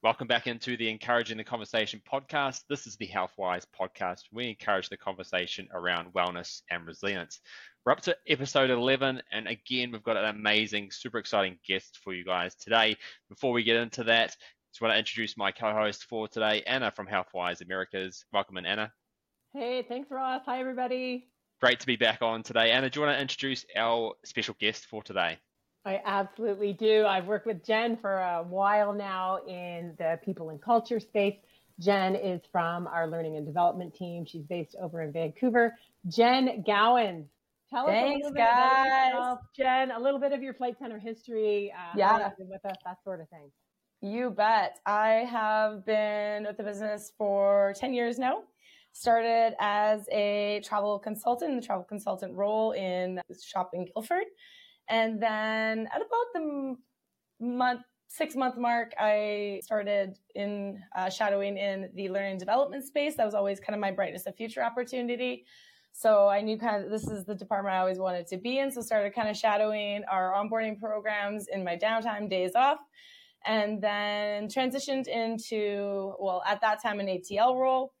Welcome back into the Encouraging the Conversation podcast. This is the Healthwise podcast. We encourage the conversation around wellness and resilience. We're up to episode 11, and again, we've got an amazing, super exciting guest for you guys today. Before we get into that, just want to introduce my co-host for today, Anna from Healthwise Americas. Welcome in, Anna. Hey, thanks, Ross. Hi, everybody. Great to be back on today. Anna, do you want to introduce our special guest for today? I absolutely do. I've worked with Jenn for a while now in the people and culture space. Jenn is from our learning and development team. She's based over in Vancouver. Jenn Gowans. Tell Thanks, us a little bit guys. about yourself, Jenn, a little bit of your Flight Centre history. Uh, yeah. With us, that sort of thing. You bet. I have been with the business for 10 years now. Started as a travel consultant, the travel consultant role in shopping Guildford and then at about the month, six month mark, I started in uh, shadowing in the learning development space. That was always kind of my brightness of future opportunity. So I knew kind of this is the department I always wanted to be in. So started kind of shadowing our onboarding programs in my downtime days off and then transitioned into, well, at that time, an ATL role.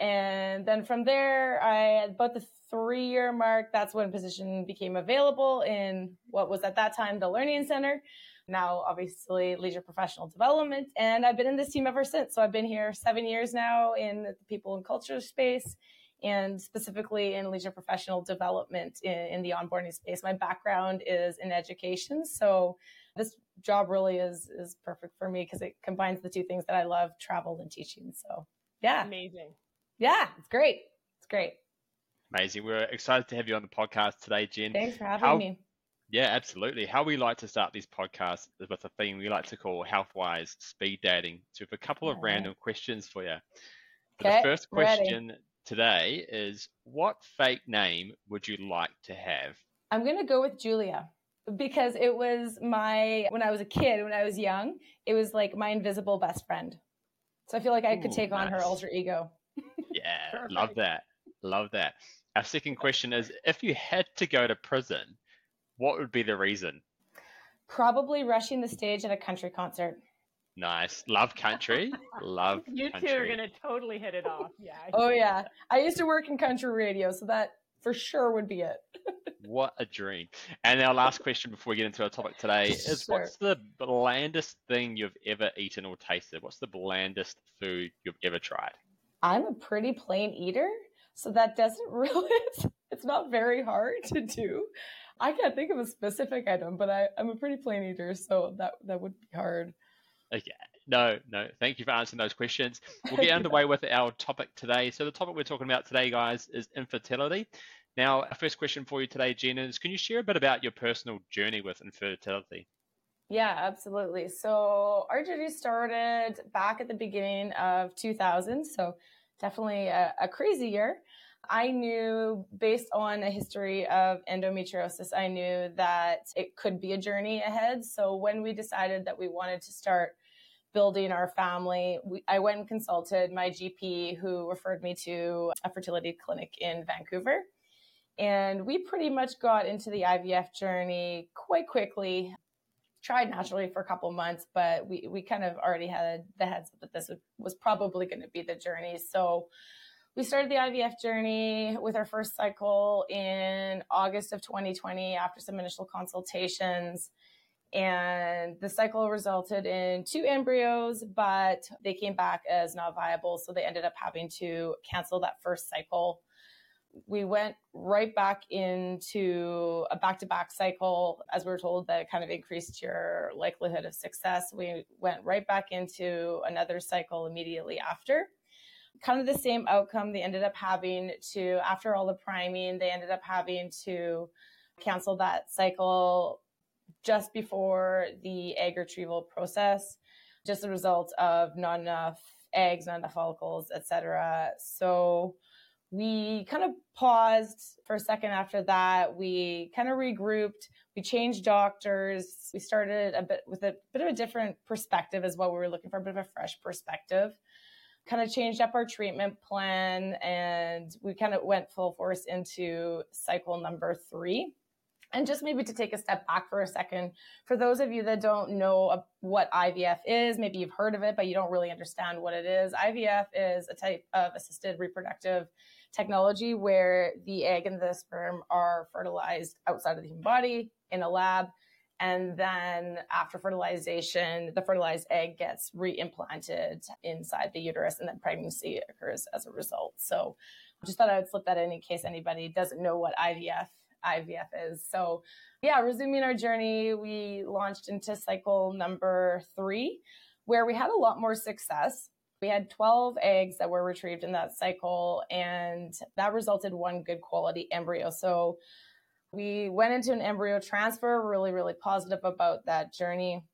And then from there, I about the three year mark, that's when position became available in what was at that time the Learning Center. Now, obviously, leisure professional development. And I've been in this team ever since. So I've been here seven years now in the people and culture space and specifically in leisure professional development in, in the onboarding space. My background is in education. So this job really is is perfect for me because it combines the two things that I love, travel and teaching. So yeah. Amazing. Yeah, it's great. It's great. Amazing. We're excited to have you on the podcast today, Jenn. Thanks for having How, me. Yeah, absolutely. How we like to start these podcasts is with a theme we like to call Healthwise Speed Dating. So, we have a couple of random questions for you. Okay, the first question ready. today is What fake name would you like to have? I'm going to go with Julia because it was my, when I was a kid, when I was young, it was like my invisible best friend. So, I feel like I could Ooh, take nice. on her alter ego. Yeah, love that. Love that. Our second question is if you had to go to prison, what would be the reason? Probably rushing the stage at a country concert. Nice. Love country. Love You country. two are going to totally hit it off. Yeah. oh, yeah. I used to work in country radio, so that for sure would be it. what a dream. And our last question before we get into our topic today is sure. what's the blandest thing you've ever eaten or tasted? What's the blandest food you've ever tried? I'm a pretty plain eater. So that doesn't really, it's, not very hard to do. I can't think of a specific item, but I, I'm a pretty plain eater, so that, that would be hard. Okay. No, no. Thank you for answering those questions. We'll get underway with our topic today. So the topic we're talking about today, guys, is infertility. Now, our first question for you today, Gina, is can you share a bit about your personal journey with infertility? Yeah, absolutely. So our journey started back at the beginning of 2000. So definitely a, a crazy year. I knew based on a history of endometriosis, I knew that it could be a journey ahead. So when we decided that we wanted to start building our family, we, I went and consulted my GP who referred me to a fertility clinic in Vancouver. And we pretty much got into the IVF journey quite quickly. Tried naturally for a couple months, but we, we kind of already had the heads that this was probably going to be the journey. So we started the IVF journey with our first cycle in August of 2020 after some initial consultations. And the cycle resulted in two embryos, but they came back as not viable. So they ended up having to cancel that first cycle. We went right back into a back to back cycle. As we were told, that kind of increased your likelihood of success. We went right back into another cycle immediately after kind of the same outcome. They ended up having to, after all the priming, they ended up having to cancel that cycle just before the egg retrieval process, just a result of not enough eggs, not enough follicles, etc. So we kind of paused for a second after that. We kind of regrouped. We changed doctors. We started a bit with a bit of a different perspective as well. We were looking for a bit of a fresh perspective kind of changed up our treatment plan and we kind of went full force into cycle number three. And just maybe to take a step back for a second, for those of you that don't know what IVF is, maybe you've heard of it, but you don't really understand what it is. IVF is a type of assisted reproductive technology where the egg and the sperm are fertilized outside of the human body in a lab. And then after fertilization, the fertilized egg gets reimplanted inside the uterus and then pregnancy occurs as a result. So just thought I would slip that in in case anybody doesn't know what IVF IVF is. So, yeah, resuming our journey, we launched into cycle number three, where we had a lot more success. We had 12 eggs that were retrieved in that cycle, and that resulted one good quality embryo. So, we went into an embryo transfer, really, really positive about that journey.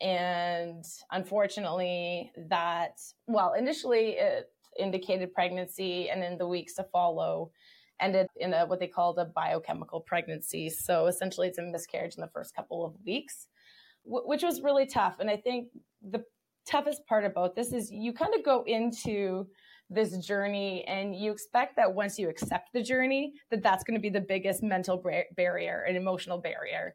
And unfortunately, that, well, initially it indicated pregnancy, and in the weeks to follow, ended in a, what they called a biochemical pregnancy. So essentially, it's a miscarriage in the first couple of weeks, w- which was really tough. And I think the toughest part about this is you kind of go into this journey and you expect that once you accept the journey that that's going to be the biggest mental bar- barrier and emotional barrier.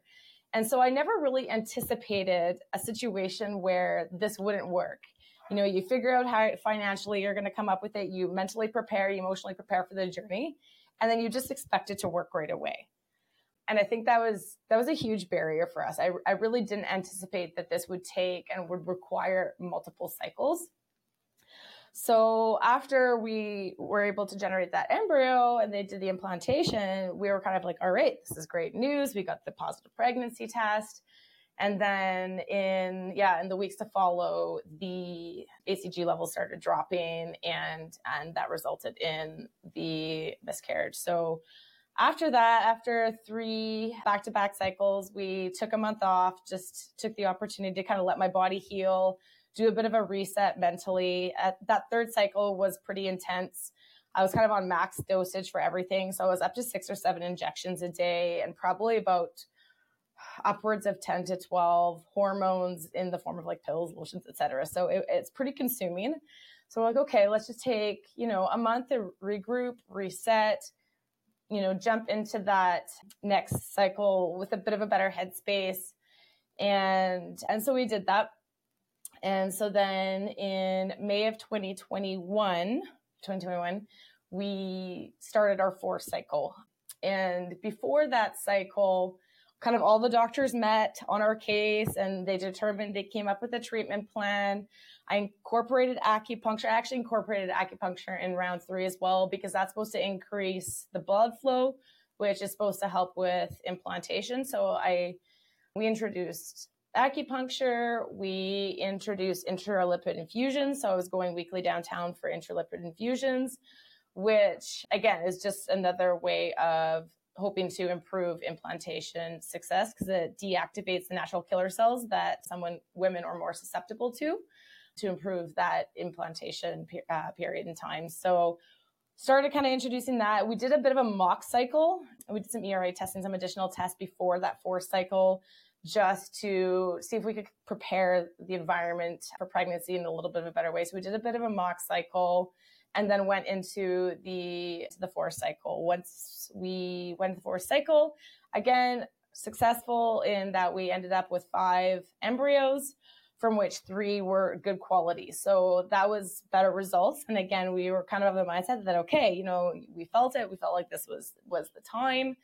And so i never really anticipated a situation where this wouldn't work. You know you figure out how financially you're going to come up with it you mentally prepare you emotionally prepare for the journey and then you just expect it to work right away and i think that was that was a huge barrier for us. I, I really didn't anticipate that this would take and would require multiple cycles. So after we were able to generate that embryo and they did the implantation we were kind of like all right this is great news. We got the positive pregnancy test. And then in yeah in the weeks to follow the hCG levels started dropping and and that resulted in the miscarriage. So after that after three back-to-back cycles we took a month off just took the opportunity to kind of let my body heal do a bit of a reset mentally At, that third cycle was pretty intense I was kind of on max dosage for everything. So I was up to six or seven injections a day and probably about upwards of 10 to 12 hormones in the form of like pills, lotions, etc. So it, it's pretty consuming. So we're like, okay, let's just take, you know, a month to regroup, reset, you know, jump into that next cycle with a bit of a better headspace. And and so we did that. And so then in May of 2021, 2021, we started our fourth cycle. And before that cycle, kind of all the doctors met on our case and they determined they came up with a treatment plan. I incorporated acupuncture. I actually incorporated acupuncture in round three as well because that's supposed to increase the blood flow, which is supposed to help with implantation. So I we introduced acupuncture. We introduced intralipid infusions. So I was going weekly downtown for intralipid infusions, which again is just another way of hoping to improve implantation success because it deactivates the natural killer cells that someone women are more susceptible to to improve that implantation uh, period in time. So started kind of introducing that. We did a bit of a mock cycle. We did some ERA testing some additional tests before that fourth cycle just to see if we could prepare the environment for pregnancy in a little bit of a better way. So we did a bit of a mock cycle and then went into the the fourth cycle. Once we went the fourth cycle, again successful in that we ended up with five embryos from which three were good quality. So that was better results. And again, we were kind of of the mindset that okay, you know, we felt it. We felt like this was was the time.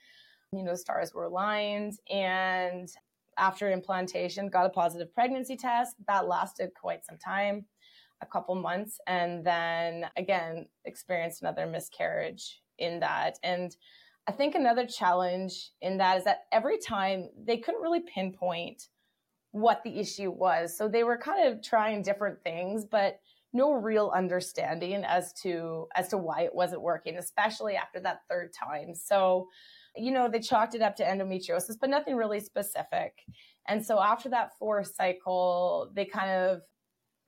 You know, stars were aligned, and after implantation, got a positive pregnancy test. That lasted quite some time a couple months and then again experienced another miscarriage in that and i think another challenge in that is that every time they couldn't really pinpoint what the issue was. So they were kind of trying different things but no real understanding as to as to why it wasn't working especially after that third time. So you know they chalked it up to endometriosis but nothing really specific. And so after that fourth cycle they kind of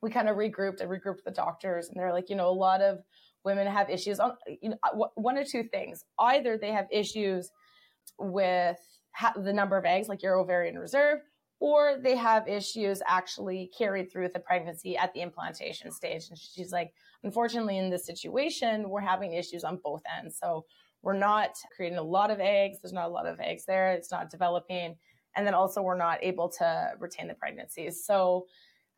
we kind of regrouped and regrouped the doctors and they're like you know a lot of women have issues on you know one or two things. Either they have issues with the number of eggs like your ovarian reserve or they have issues actually carried through with the pregnancy at the implantation stage and she's like unfortunately in this situation we're having issues on both ends so we're not creating a lot of eggs. There's not a lot of eggs there. It's not developing. And then also we're not able to retain the pregnancies. So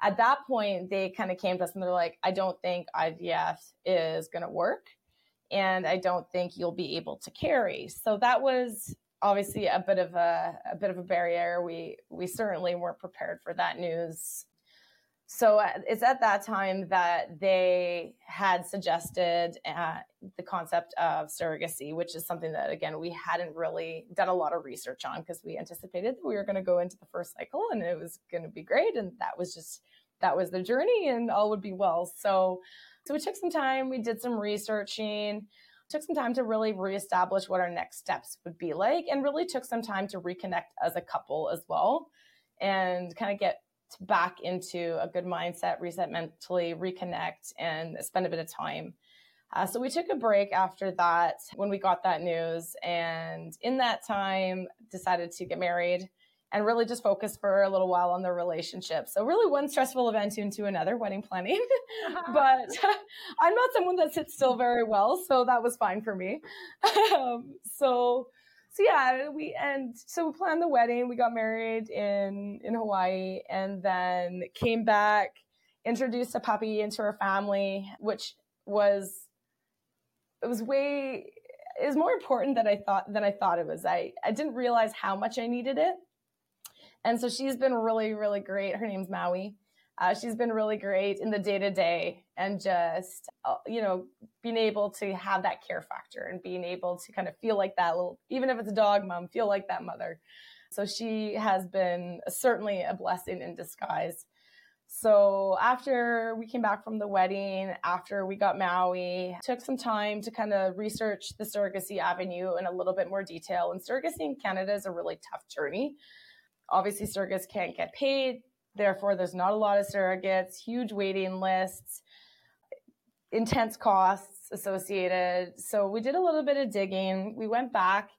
at that point, they kind of came to us and they're like, I don't think IVF is going to work. And I don't think you'll be able to carry. So that was obviously a bit of a, a bit of a barrier. We, we certainly weren't prepared for that news so uh, it's at that time that they had suggested uh, the concept of surrogacy, which is something that, again, we hadn't really done a lot of research on because we anticipated that we were going to go into the first cycle and it was going to be great. And that was just, that was the journey and all would be well. So, so it took some time. We did some researching, took some time to really reestablish what our next steps would be like, and really took some time to reconnect as a couple as well and kind of get back into a good mindset, reset mentally, reconnect, and spend a bit of time. Uh, so we took a break after that when we got that news, and in that time, decided to get married and really just focus for a little while on the relationship. So really one stressful event into another, wedding planning. but I'm not someone that sits still very well, so that was fine for me. Um, so so yeah, we and so we planned the wedding. We got married in in Hawaii, and then came back, introduced a puppy into our family, which was it was way is more important than I thought than I thought it was. I I didn't realize how much I needed it, and so she's been really really great. Her name's Maui. Uh, she's been really great in the day to day and just, uh, you know, being able to have that care factor and being able to kind of feel like that little, even if it's a dog mom, feel like that mother. So she has been certainly a blessing in disguise. So after we came back from the wedding, after we got Maui, took some time to kind of research the surrogacy avenue in a little bit more detail. And surrogacy in Canada is a really tough journey. Obviously, surrogates can't get paid. Therefore, there's not a lot of surrogates, huge waiting lists, intense costs associated. So we did a little bit of digging. We went back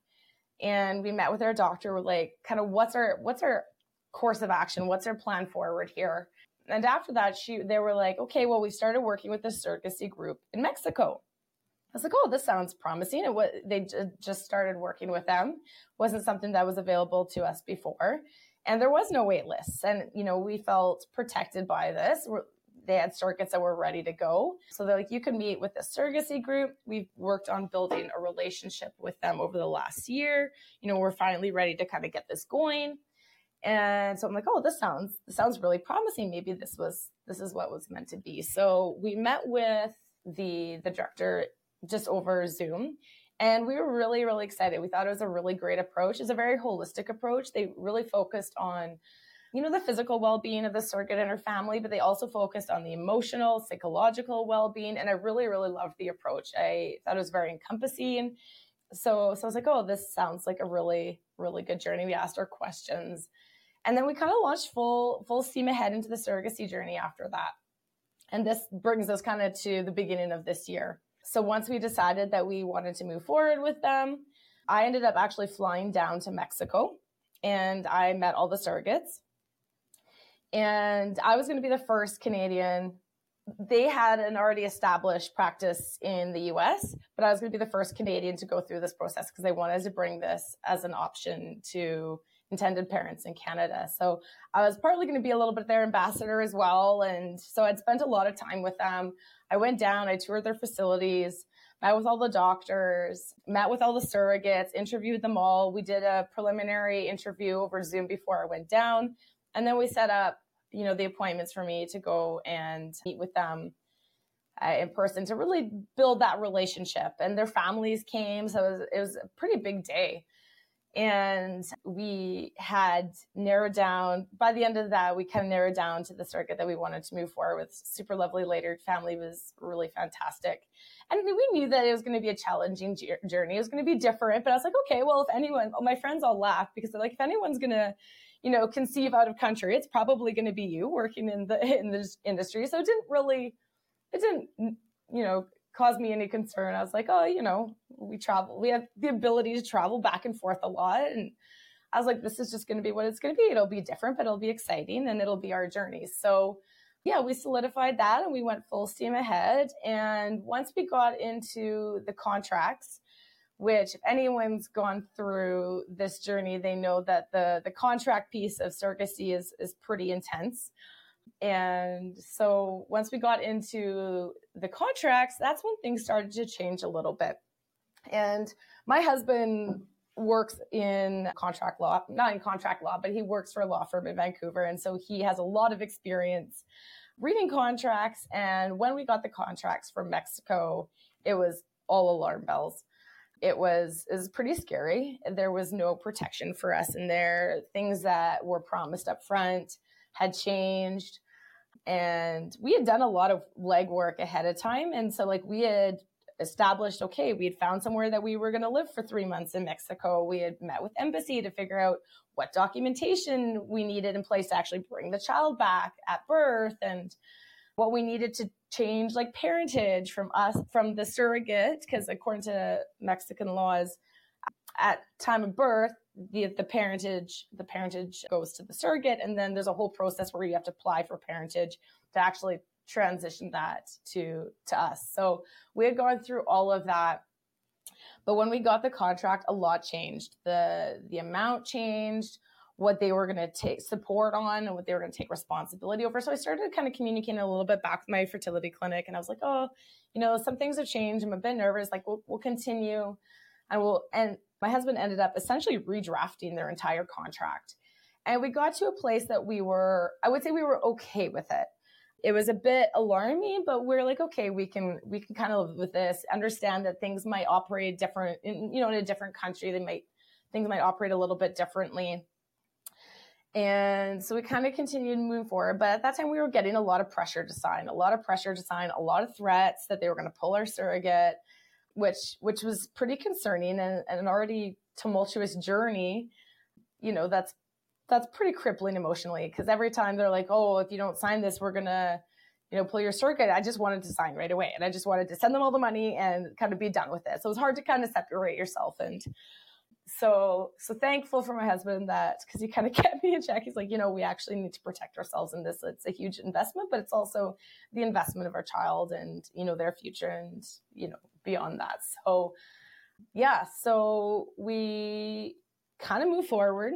and we met with our doctor. We're like, kind of what's our what's our course of action? What's our plan forward here? And after that, she they were like, okay, well, we started working with the surrogacy group in Mexico. I was like, oh, this sounds promising. And what they just started working with them. Wasn't something that was available to us before. And there was no wait lists. And you know we felt protected by this. They had surrogates that were ready to go. So they're like you can meet with the surrogacy group. We've worked on building a relationship with them over the last year. You know we're finally ready to kind of get this going. And so i'm like oh this sounds this sounds really promising. Maybe this was this is what was meant to be. So we met with the the director just over zoom and we were really, really excited. We thought it was a really great approach. It's a very holistic approach. They really focused on, you know, the physical well-being of the surrogate and her family, but they also focused on the emotional, psychological well-being. And I really, really loved the approach. I thought it was very encompassing. So, so I was like, oh, this sounds like a really, really good journey. We asked our questions. And then we kind of launched full, full steam ahead into the surrogacy journey after that. And this brings us kind of to the beginning of this year. So once we decided that we wanted to move forward with them, I ended up actually flying down to Mexico and I met all the surrogates. And I was going to be the first Canadian. They had an already established practice in the US, but I was going to be the first Canadian to go through this process because they wanted to bring this as an option to intended parents in Canada. So I was partly going to be a little bit their ambassador as well. And so I'd spent a lot of time with them. I went down, I toured their facilities, met with all the doctors, met with all the surrogates, interviewed them all. We did a preliminary interview over Zoom before I went down. And then we set up, you know, the appointments for me to go and meet with them uh, in person to really build that relationship. And their families came. So it was, it was a pretty big day and we had narrowed down by the end of that we kind of narrowed down to the surrogate that we wanted to move forward with. Super lovely later family was really fantastic. And we knew that it was going to be a challenging journey. It was going to be different but i was like okay well if anyone my friends all laugh because they're like if anyone's going to you know conceive out of country it's probably going to be you working in the in this industry. So it didn't really it didn't you know cause me any concern. I was like, oh, you know, we travel, we have the ability to travel back and forth a lot. And I was like, this is just going to be what it's going to be. It'll be different, but it'll be exciting and it'll be our journey. So, yeah, we solidified that and we went full steam ahead. And once we got into the contracts, which if anyone's gone through this journey, they know that the, the contract piece of surrogacy is, is pretty intense. And so once we got into the contracts, that's when things started to change a little bit. And my husband works in contract law, not in contract law, but he works for a law firm in Vancouver. And so he has a lot of experience reading contracts. And when we got the contracts from Mexico, it was all alarm bells. It was is pretty scary. There was no protection for us in there. Things that were promised up front had changed. And we had done a lot of legwork ahead of time. And so like we had established okay we had found somewhere that we were going to live for three months in mexico. We had met with embassy to figure out what documentation we needed in place to actually bring the child back at birth and what we needed to change like parentage from us from the surrogate because according to mexican laws at time of birth the the parentage the parentage goes to the surrogate and then there's a whole process where you have to apply for parentage to actually transition that to to us. So we had gone through all of that. But when we got the contract, a lot changed. The the amount changed, what they were going to take support on and what they were going to take responsibility over. So I started kind of communicating a little bit back with my fertility clinic and I was like, "Oh, you know, some things have changed. I'm a bit nervous. Like we'll we'll continue and we'll and my husband ended up essentially redrafting their entire contract. And we got to a place that we were I would say we were okay with it it was a bit alarming, but we're like, okay, we can we can kind of live with this. Understand that things might operate different, in, you know, in a different country, they might things might operate a little bit differently. And so we kind of continued to move forward. But at that time, we were getting a lot of pressure to sign, a lot of pressure to sign, a lot of threats that they were going to pull our surrogate, which which was pretty concerning and, and an already tumultuous journey. You know, that's that's pretty crippling emotionally because every time they're like, oh, if you don't sign this, we're gonna, you know, pull your surrogate. I just wanted to sign right away, and I just wanted to send them all the money and kind of be done with it. So it's hard to kind of separate yourself and. So, so thankful for my husband that because he kind of kept me in check. He's like, you know, we actually need to protect ourselves in this. It's a huge investment, but it's also the investment of our child and you know their future and you know beyond that. So, yeah, so we kind of move forward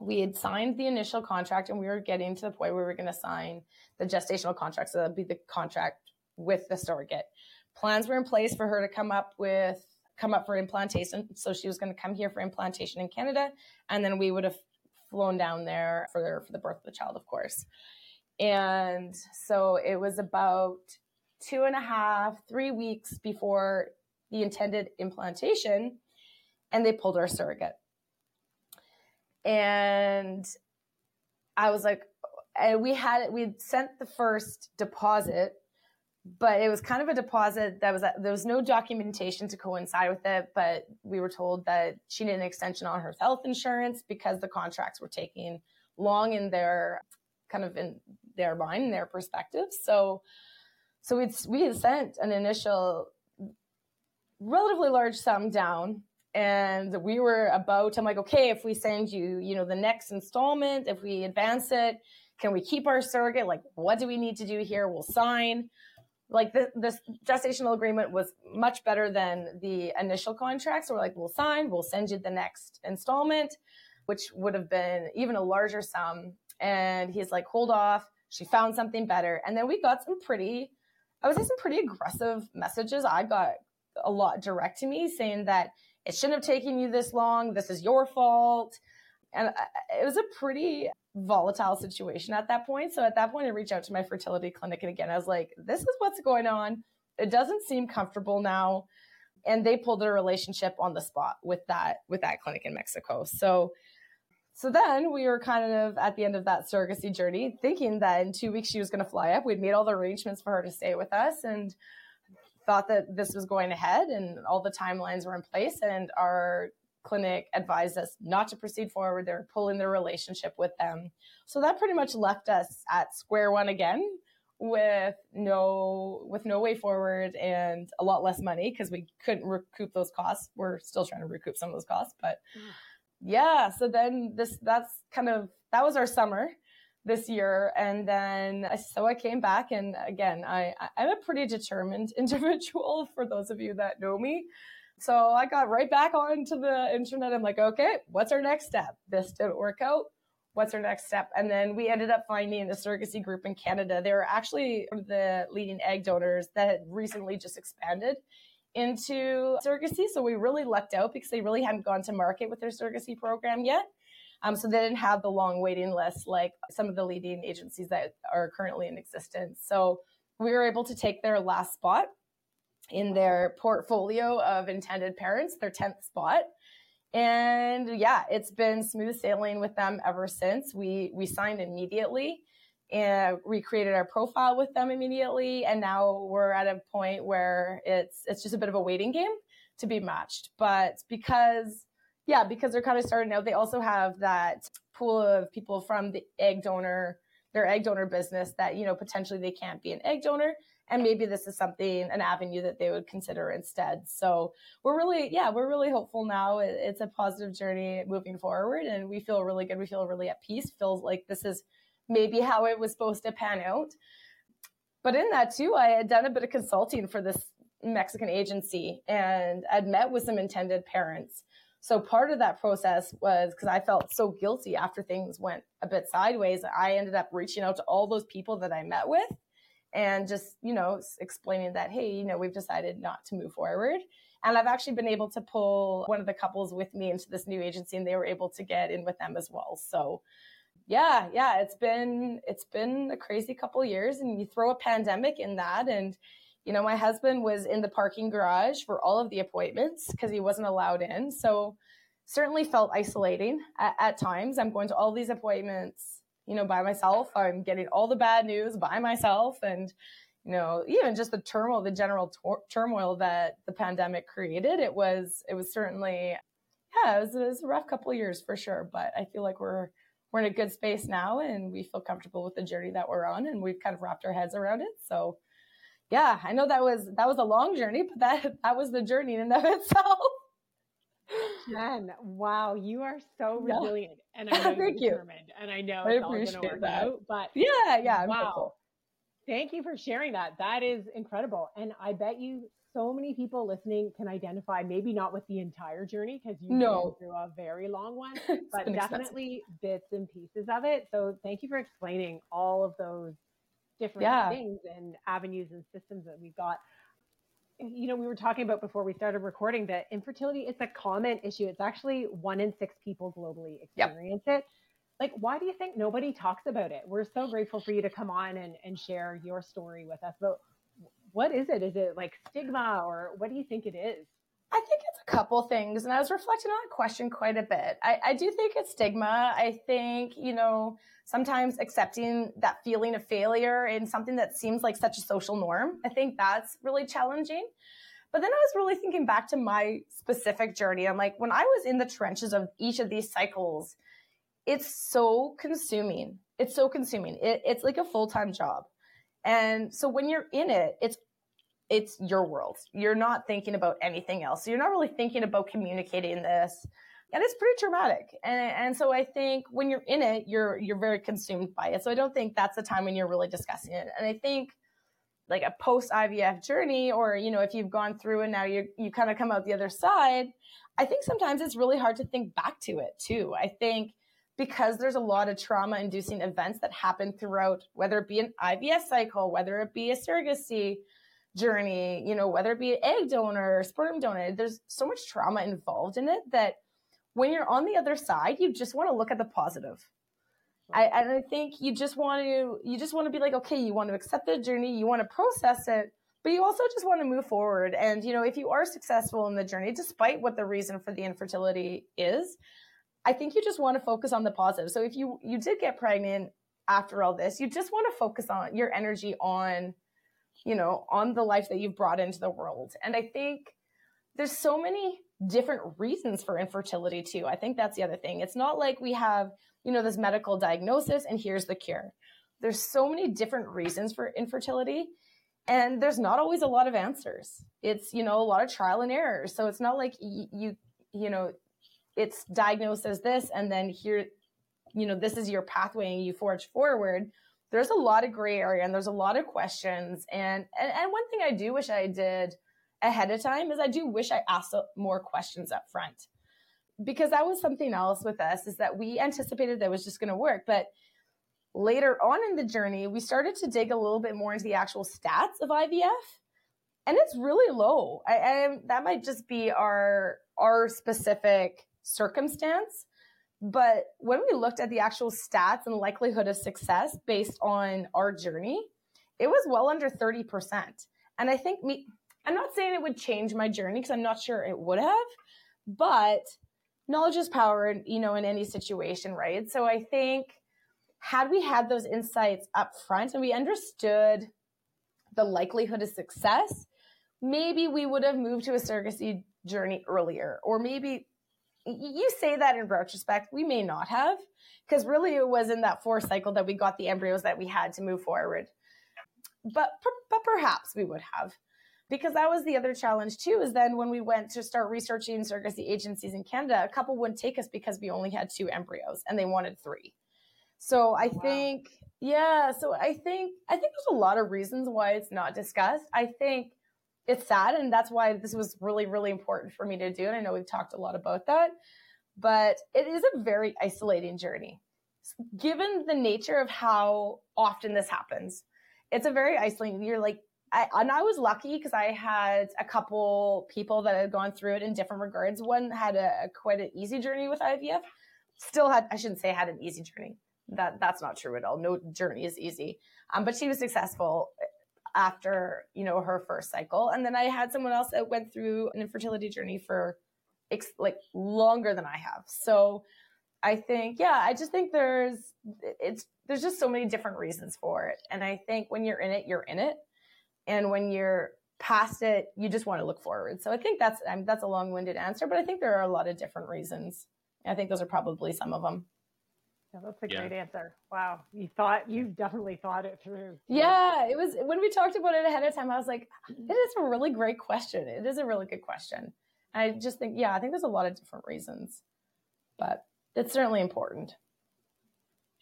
we had signed the initial contract and we were getting to the point where we were going to sign the gestational contract. So that'd be the contract with the surrogate. Plans were in place for her to come up with come up for implantation. So she was going to come here for implantation in Canada, and then we would have flown down there for for the birth of the child, of course. And so it was about two and a half, three weeks before the intended implantation, and they pulled our surrogate. And I was like, and we had we had sent the first deposit, but it was kind of a deposit that was there was no documentation to coincide with it. But we were told that she needed an extension on her health insurance because the contracts were taking long in their kind of in their mind, in their perspective. So, so we we had sent an initial relatively large sum down and we were about i'm like okay if we send you you know the next installment if we advance it can we keep our surrogate? Like what do we need to do here? We'll sign. Like the, this gestational agreement was much better than the initial contract. So we're like we'll sign we'll send you the next installment which would have been even a larger sum. And he's like hold off. She found something better. And then we got some pretty i would say some pretty aggressive messages. I got a lot direct to me saying that it shouldn't have taken you this long. This is your fault. And uh, it was a pretty volatile situation at that point. So at that point, I reached out to my fertility clinic. And again, I was like, this is what's going on. It doesn't seem comfortable now. And they pulled their relationship on the spot with that, with that clinic in Mexico. So, so then we were kind of at the end of that surrogacy journey, thinking that in two weeks she was going to fly up. We'd made all the arrangements for her to stay with us. And thought that this was going ahead and all the timelines were in place and our clinic advised us not to proceed forward. They're pulling their relationship with them. So that pretty much left us at square one again with no with no way forward and a lot less money because we couldn't recoup those costs. We're still trying to recoup some of those costs but mm. yeah so then this that's kind of that was our summer this year. And then so I came back and again, I, I'm a pretty determined individual for those of you that know me. So I got right back onto the internet. I'm like, okay, what's our next step? This didn't work out. What's our next step? And then we ended up finding a surrogacy group in Canada. They were actually the leading egg donors that had recently just expanded into surrogacy. So we really lucked out because they really hadn't gone to market with their surrogacy program yet. Um, so they didn't have the long waiting list like some of the leading agencies that are currently in existence. So we were able to take their last spot in their portfolio of intended parents, their 10th spot. And yeah, it's been smooth sailing with them ever since. We we signed immediately and we created our profile with them immediately and now we're at a point where it's it's just a bit of a waiting game to be matched. But because yeah, because they're kind of starting out, they also have that pool of people from the egg donor, their egg donor business that, you know, potentially they can't be an egg donor and maybe this is something an avenue that they would consider instead. So we're really yeah we're really hopeful now. It's a positive journey moving forward and we feel really good. We feel really at peace. Feels like this is maybe how it was supposed to pan out. But in that too i had done a bit of consulting for this mexican agency and i'd met with some intended parents so part of that process was because I felt so guilty after things went a bit sideways. I ended up reaching out to all those people that I met with and just, you know, explaining that, hey, you know, we've decided not to move forward. And I've actually been able to pull one of the couples with me into this new agency and they were able to get in with them as well. So yeah, yeah, it's been it's been a crazy couple years and you throw a pandemic in that and you know, my husband was in the parking garage for all of the appointments because he wasn't allowed in. So certainly felt isolating at, at times. I'm going to all these appointments you know, by myself. I'm getting all the bad news by myself. And, you know, even just the turmoil, the general tor- turmoil that the pandemic created, it was, it was certainly, yeah, it was, it was a rough couple of years for sure. But I feel like we're, we're in a good space now and we feel comfortable with the journey that we're on and we've kind of wrapped our heads around it. So, yeah, I know that was that was a long journey, but that that was the journey in and of itself. Jenn, wow, you are so resilient, yeah. and I know Thank you're determined, and I know I it's all going to work that. out. But yeah, yeah, I'm wow. Hopeful. Thank you for sharing that. That is incredible, and I bet you so many people listening can identify. Maybe not with the entire journey because you know through a very long one, but definitely expensive. bits and pieces of it. So thank you for explaining all of those different yeah. things and avenues and systems that we've got you know, we were talking about before we started recording that infertility is a common issue. It's actually one in six people globally experience yep. it. Like, why do you think nobody talks about it? We're so grateful for you to come on and, and share your story with us. But what is it? Is it like stigma or what do you think it is? I think it's a couple things. And I was reflecting on that question quite a bit. I, I do think it's stigma. I think, you know, sometimes accepting that feeling of failure in something that seems like such a social norm, I think that's really challenging. But then I was really thinking back to my specific journey. I'm like, when I was in the trenches of each of these cycles, it's so consuming. It's so consuming. It, it's like a full time job. And so when you're in it, it's it's your world. You're not thinking about anything else. So you're not really thinking about communicating this. And it's pretty traumatic. And, and so I think when you're in it, you're, you're very consumed by it. So I don't think that's the time when you're really discussing it. And I think like a post IVF journey, or, you know, if you've gone through and now you, you kind of come out the other side, I think sometimes it's really hard to think back to it too. I think because there's a lot of trauma inducing events that happen throughout, whether it be an IVF cycle, whether it be a surrogacy, journey, you know, whether it be an egg donor or sperm donor, there's so much trauma involved in it that when you're on the other side, you just want to look at the positive. I, and I think you just want to, you just want to be like, okay, you want to accept the journey, you want to process it, but you also just want to move forward. And, you know, if you are successful in the journey, despite what the reason for the infertility is, I think you just want to focus on the positive. So if you, you did get pregnant after all this, you just want to focus on your energy on you know, on the life that you've brought into the world. And I think there's so many different reasons for infertility too. I think that's the other thing. It's not like we have, you know, this medical diagnosis and here's the cure. There's so many different reasons for infertility and there's not always a lot of answers. It's, you know, a lot of trial and error. So it's not like you, you, you know, it's diagnosed as this and then here, you know, this is your pathway and you forge forward there's a lot of gray area and there's a lot of questions. And, and, and one thing I do wish I did ahead of time is I do wish I asked more questions up front. Because that was something else with us is that we anticipated that was just going to work, but later on in the journey, we started to dig a little bit more into the actual stats of IVF, and it's really low. I, I that might just be our our specific circumstance, but when we looked at the actual stats and likelihood of success based on our journey, it was well under thirty percent. And I think me, I'm not saying it would change my journey because I'm not sure it would have, but knowledge is power, you know, in any situation, right? So I think had we had those insights up front and we understood the likelihood of success, maybe we would have moved to a surrogacy journey earlier. Or maybe you say that in retrospect, we may not have, because really it was in that fourth cycle that we got the embryos that we had to move forward. But, but perhaps we would have. Because that was the other challenge too, is then when we went to start researching surrogacy agencies in Canada, a couple wouldn't take us because we only had two embryos and they wanted three. So I wow. think, yeah, so I think, I think there's a lot of reasons why it's not discussed. I think it's sad. And that's why this was really, really important for me to do. And I know we've talked a lot about that, but it is a very isolating journey. Given the nature of how often this happens, it's a very isolating, you're like, I, and I was lucky because I had a couple people that had gone through it in different regards. One had a, a quite an easy journey with IVF. Still had, I shouldn't say had an easy journey that that's not true at all. No journey is easy. Um, but she was successful after you know her first cycle, and then I had someone else that went through an infertility journey for ex- like longer than I have. So I think, yeah, I just think there's it's there's just so many different reasons for it, and I think when you're in it, you're in it, and when you're past it, you just want to look forward. So I think that's I that's a long-winded answer, but I think there are a lot of different reasons. I think those are probably some of them. Yeah, that's a yeah. great answer. Wow. You thought, you definitely thought it through. Yeah, it was, when we talked about it ahead of time, I was like, it is a really great question. It is a really good question. I just think, yeah, I think there's a lot of different reasons, but it's certainly important.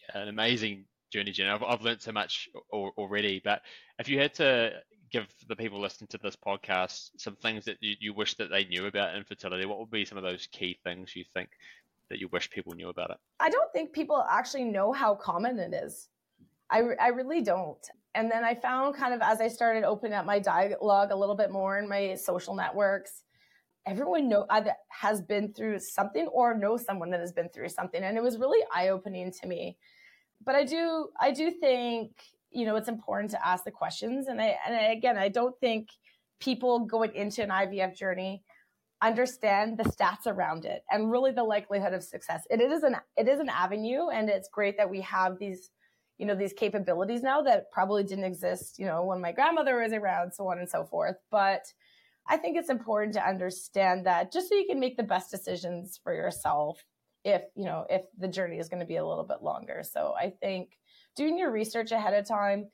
Yeah, an amazing journey, Jenn. I've, I've learned so much already, but if you had to give the people listening to this podcast some things that you, you wish that they knew about infertility, what would be some of those key things you think that you wish people knew about it? I don't think people actually know how common it is. I, I really don't. And then I found kind of as I started opening up my dialogue a little bit more in my social networks, everyone know either has been through something or knows someone that has been through something. And it was really eye opening to me. But I do, I do think, you know, it's important to ask the questions. And I, and I, again, I don't think people going into an IVF journey understand the stats around it and really the likelihood of success. It is an it is an avenue and it's great that we have these you know these capabilities now that probably didn't exist, you know, when my grandmother was around so on and so forth, but I think it's important to understand that just so you can make the best decisions for yourself if, you know, if the journey is going to be a little bit longer. So I think doing your research ahead of time,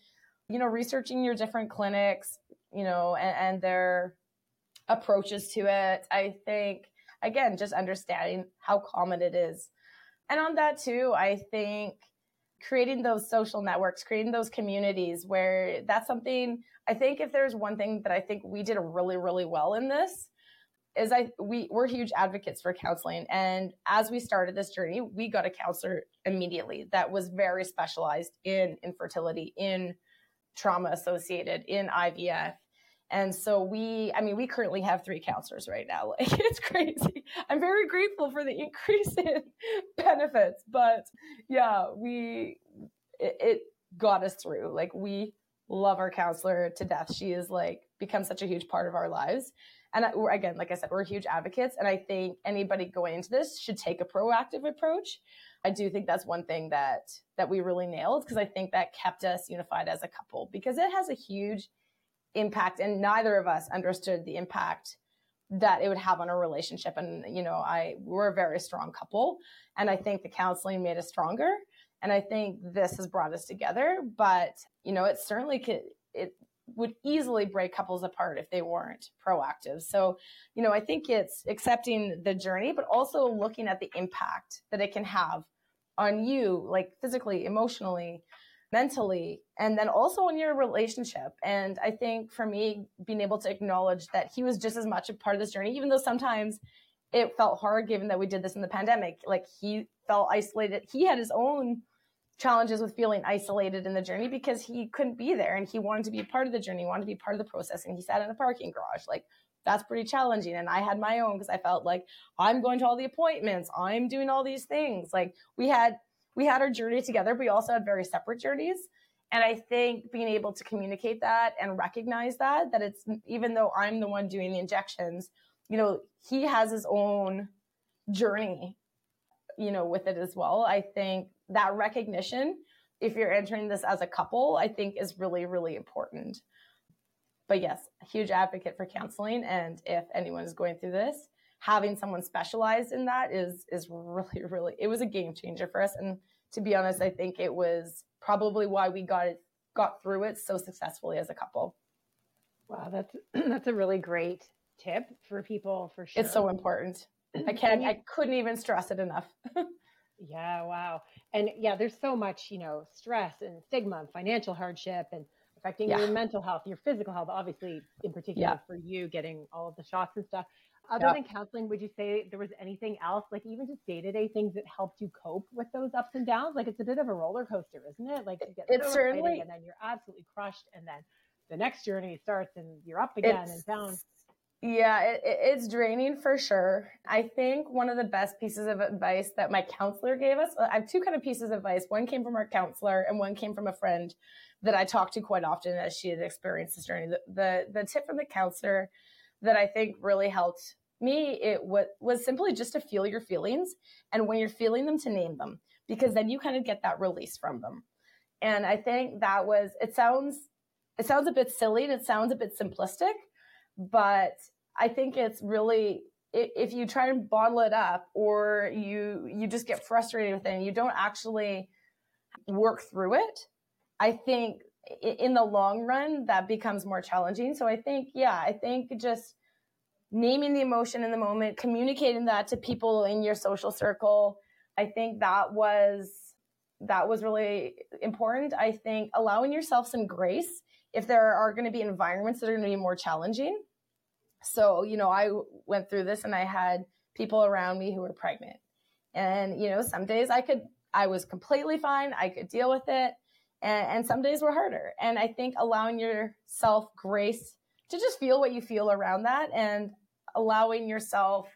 you know, researching your different clinics, you know, and, and their approaches to it. I think, again, just understanding how common it is. And on that too, I think creating those social networks, creating those communities where that's something I think if there's one thing that I think we did really, really well in this is I we we're huge advocates for counseling. And as we started this journey, we got a counselor immediately that was very specialized in infertility, in trauma associated, in IVF, and so we, I mean, we currently have three counselors right now. Like it's crazy. I'm very grateful for the increase in benefits, but yeah, we, it, it got us through. Like we love our counselor to death. She is like become such a huge part of our lives. And I, again, like I said, we're huge advocates. And I think anybody going into this should take a proactive approach. I do think that's one thing that, that we really nailed because I think that kept us unified as a couple because it has a huge impact and neither of us understood the impact that it would have on a relationship and you know i we're a very strong couple and i think the counseling made us stronger and i think this has brought us together but you know it certainly could it would easily break couples apart if they weren't proactive so you know i think it's accepting the journey but also looking at the impact that it can have on you like physically emotionally mentally and then also in your relationship. And I think for me, being able to acknowledge that he was just as much a part of this journey, even though sometimes it felt hard given that we did this in the pandemic. Like he felt isolated. He had his own challenges with feeling isolated in the journey because he couldn't be there and he wanted to be a part of the journey, wanted to be part of the process. And he sat in a parking garage. Like that's pretty challenging. And I had my own because I felt like I'm going to all the appointments. I'm doing all these things. Like we had, we had our journey together, but we also had very separate journeys. And I think being able to communicate that and recognize that, that it's even though I'm the one doing the injections, you know, he has his own journey, you know, with it as well. I think that recognition, if you're entering this as a couple, I think is really, really important. But yes, a huge advocate for counseling. And if anyone is going through this, having someone specialized in that is is really, really it was a game changer for us. And to be honest, I think it was probably why we got it got through it so successfully as a couple. Wow, that's that's a really great tip for people for sure. It's so important. I can't I couldn't even stress it enough. yeah, wow. And yeah, there's so much, you know, stress and stigma and financial hardship and affecting yeah. your mental health, your physical health, obviously in particular yeah. for you getting all of the shots and stuff. Other yeah. than counseling, would you say there was anything else, like even just day to day things that helped you cope with those ups and downs? Like it's a bit of a roller coaster, isn't it? Like you get it's so certainly, and then you're absolutely crushed, and then the next journey starts and you're up again and down. Yeah, it, it's draining for sure. I think one of the best pieces of advice that my counselor gave us, uh, I have two kind of pieces of advice. One came from our counselor and one came from a friend that I talked to quite often as she had experienced this journey. The, the, the tip from the counselor that I think really helped me, it was, was simply just to feel your feelings. And when you're feeling them, to name them, because then you kind of get that release from them. And I think that was, it sounds, it sounds a bit silly and it sounds a bit simplistic, but I think it's really if you try and bottle it up or you you just get frustrated with it and you don't actually work through it, I think in the long run that becomes more challenging. So I think yeah, I think just naming the emotion in the moment, communicating that to people in your social circle, I think that was that was really important. I think allowing yourself some grace if there are going to be environments that are going to be more challenging so, you know, I went through this and I had people around me who were pregnant. And, you know, some days I could, I was completely fine. I could deal with it. And, and some days were harder. And I think allowing yourself grace to just feel what you feel around that and allowing yourself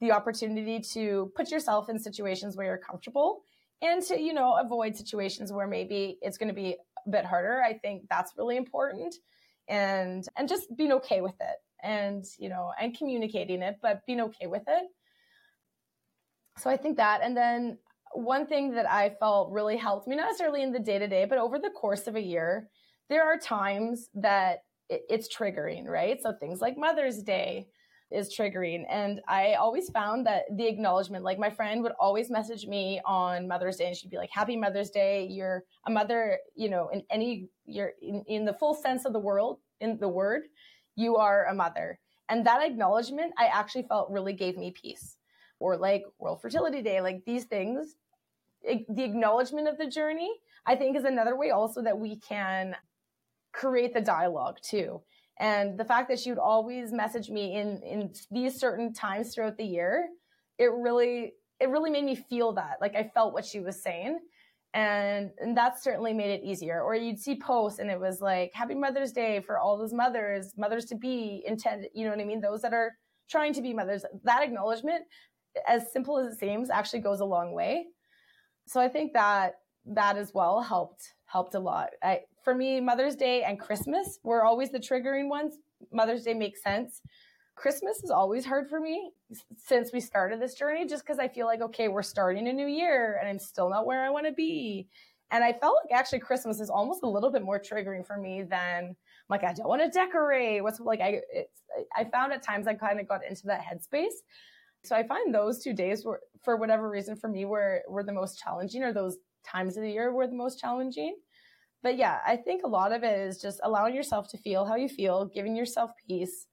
the opportunity to put yourself in situations where you're comfortable and to, you know, avoid situations where maybe it's going to be a bit harder. I think that's really important and, and just being okay with it and you know and communicating it but being okay with it. So i think that and then one thing that i felt really helped me not necessarily in the day to day but over the course of a year there are times that it's triggering right? So things like mother's day is triggering and i always found that the acknowledgement like my friend would always message me on mother's day and she'd be like happy mother's day. You're a mother you know in any you're in, in the full sense of the world in the word you are a mother. And that acknowledgement, I actually felt really gave me peace. Or like World Fertility Day, like these things, the acknowledgement of the journey, I think is another way also that we can create the dialogue too. And the fact that she would always message me in, in these certain times throughout the year, it really, it really made me feel that. Like I felt what she was saying and, and that certainly made it easier. Or you'd see posts and it was like, Happy Mother's Day for all those mothers, mothers to be intended, you know what I mean? Those that are trying to be mothers. That acknowledgement, as simple as it seems, actually goes a long way. So I think that that as well helped helped a lot. I, for me, Mother's Day and Christmas were always the triggering ones. Mother's Day makes sense Christmas is always hard for me since we started this journey, just because I feel like, okay, we're starting a new year and I'm still not where I want to be. And I felt like actually Christmas is almost a little bit more triggering for me than like, I don't want to decorate. What's like, I, I found at times I kind of got into that headspace. So I find those two days were, for whatever reason for me, were, were the most challenging or those times of the year were the most challenging. But yeah, I think a lot of it is just allowing yourself to feel how you feel, giving yourself peace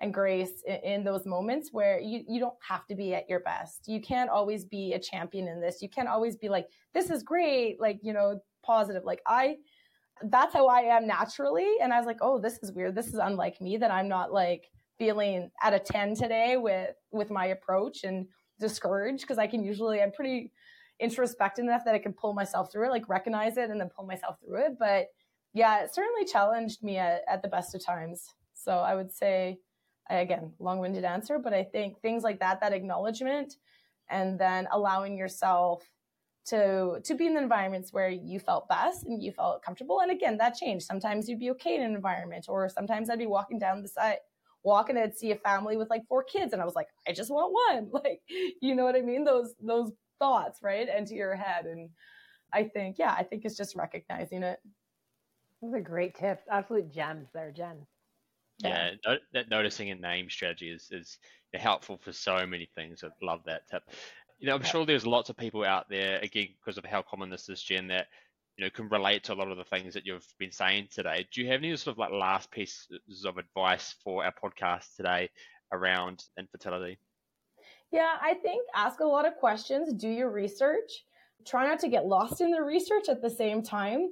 and grace in, in, those moments where you, you don't have to be at your best. You can't always be a champion in this. You can't always be like, this is great. Like, you know, positive. Like I, that's how I am naturally. And I was like, oh, this is weird. This is unlike me that I'm not like feeling at a 10 today with, with my approach and discouraged because I can usually, I'm pretty introspective enough that I can pull myself through it, like recognize it and then pull myself through it. But yeah, it certainly challenged me at, at the best of times. So I would say, again, long winded answer, but I think things like that, that acknowledgement, and then allowing yourself to to be in the environments where you felt best and you felt comfortable. And again, that changed. Sometimes you'd be okay in an environment, or sometimes I'd be walking down the side, walking and I'd see a family with like four kids, and I was like, I just want one. Like, you know what I mean? Those those thoughts, right, into your head. And I think, yeah, I think it's just recognizing it. Those are great tips. Absolute gems there, Jenn. Yeah, yeah no, noticing a name strategy is, is helpful for so many things. I love that tip. You know, I'm yeah. sure there's lots of people out there, again, because of how common this is, Jenn, that you know can relate to a lot of the things that you've been saying today. Do you have any sort of like last pieces of advice for our podcast today around infertility? Yeah, I think ask a lot of questions, do your research, try not to get lost in the research at the same time.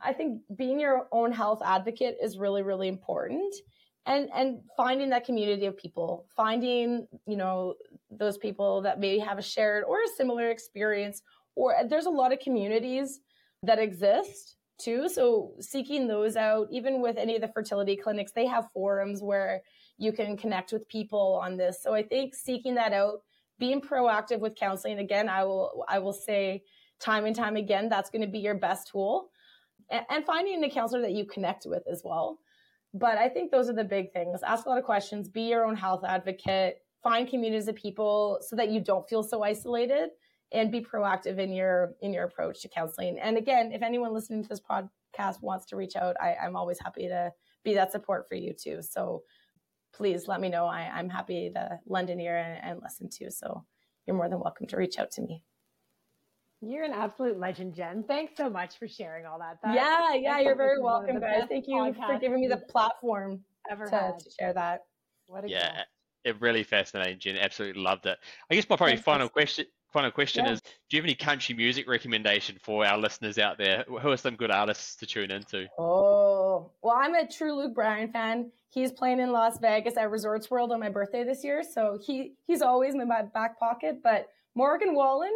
I think being your own health advocate is really, really important. And, and finding that community of people, finding, you know, those people that maybe have a shared or a similar experience, or uh, there's a lot of communities that exist too. So seeking those out, even with any of the fertility clinics, they have forums where you can connect with people on this. So I think seeking that out, being proactive with counseling, again, I will, I will say time and time again, that's going to be your best tool and, and finding a counselor that you connect with as well. But I think those are the big things. Ask a lot of questions, be your own health advocate, find communities of people so that you don't feel so isolated and be proactive in your in your approach to counseling. And again, if anyone listening to this podcast wants to reach out, I, I'm always happy to be that support for you too. So please let me know. I, am happy to lend an ear and, and listen to. So you're more than welcome to reach out to me. You're an absolute legend, Jenn. Thanks so much for sharing all that. that yeah, yeah, you're very welcome, guys. Thank you for giving me the platform ever to, to share that. What a yeah, it really fascinating, Jenn. Absolutely loved it. I guess my probably Thanks. final question final question yeah. is do you have any country music recommendation for our listeners out there who are some good artists to tune into oh well i'm a true luke bryan fan he's playing in las vegas at resorts world on my birthday this year so he he's always in my back pocket but morgan wallen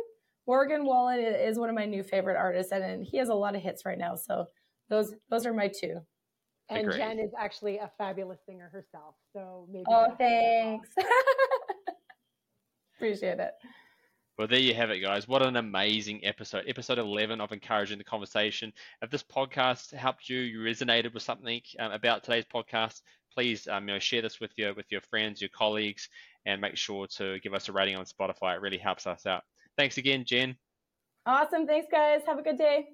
Morgan Wallen is one of my new favorite artists, and he has a lot of hits right now. So those those are my two. And Jenn is actually a fabulous singer herself. So maybe. Oh, thanks. Appreciate it. Well, there you have it, guys. What an amazing episode. Episode 11 of Encouraging the Conversation. If this podcast helped you, you resonated with something um, about today's podcast, please um, you know, share this with your, with your friends, your colleagues, and make sure to give us a rating on Spotify. It really helps us out. Thanks again, Jenn. Awesome. Thanks, guys. Have a good day.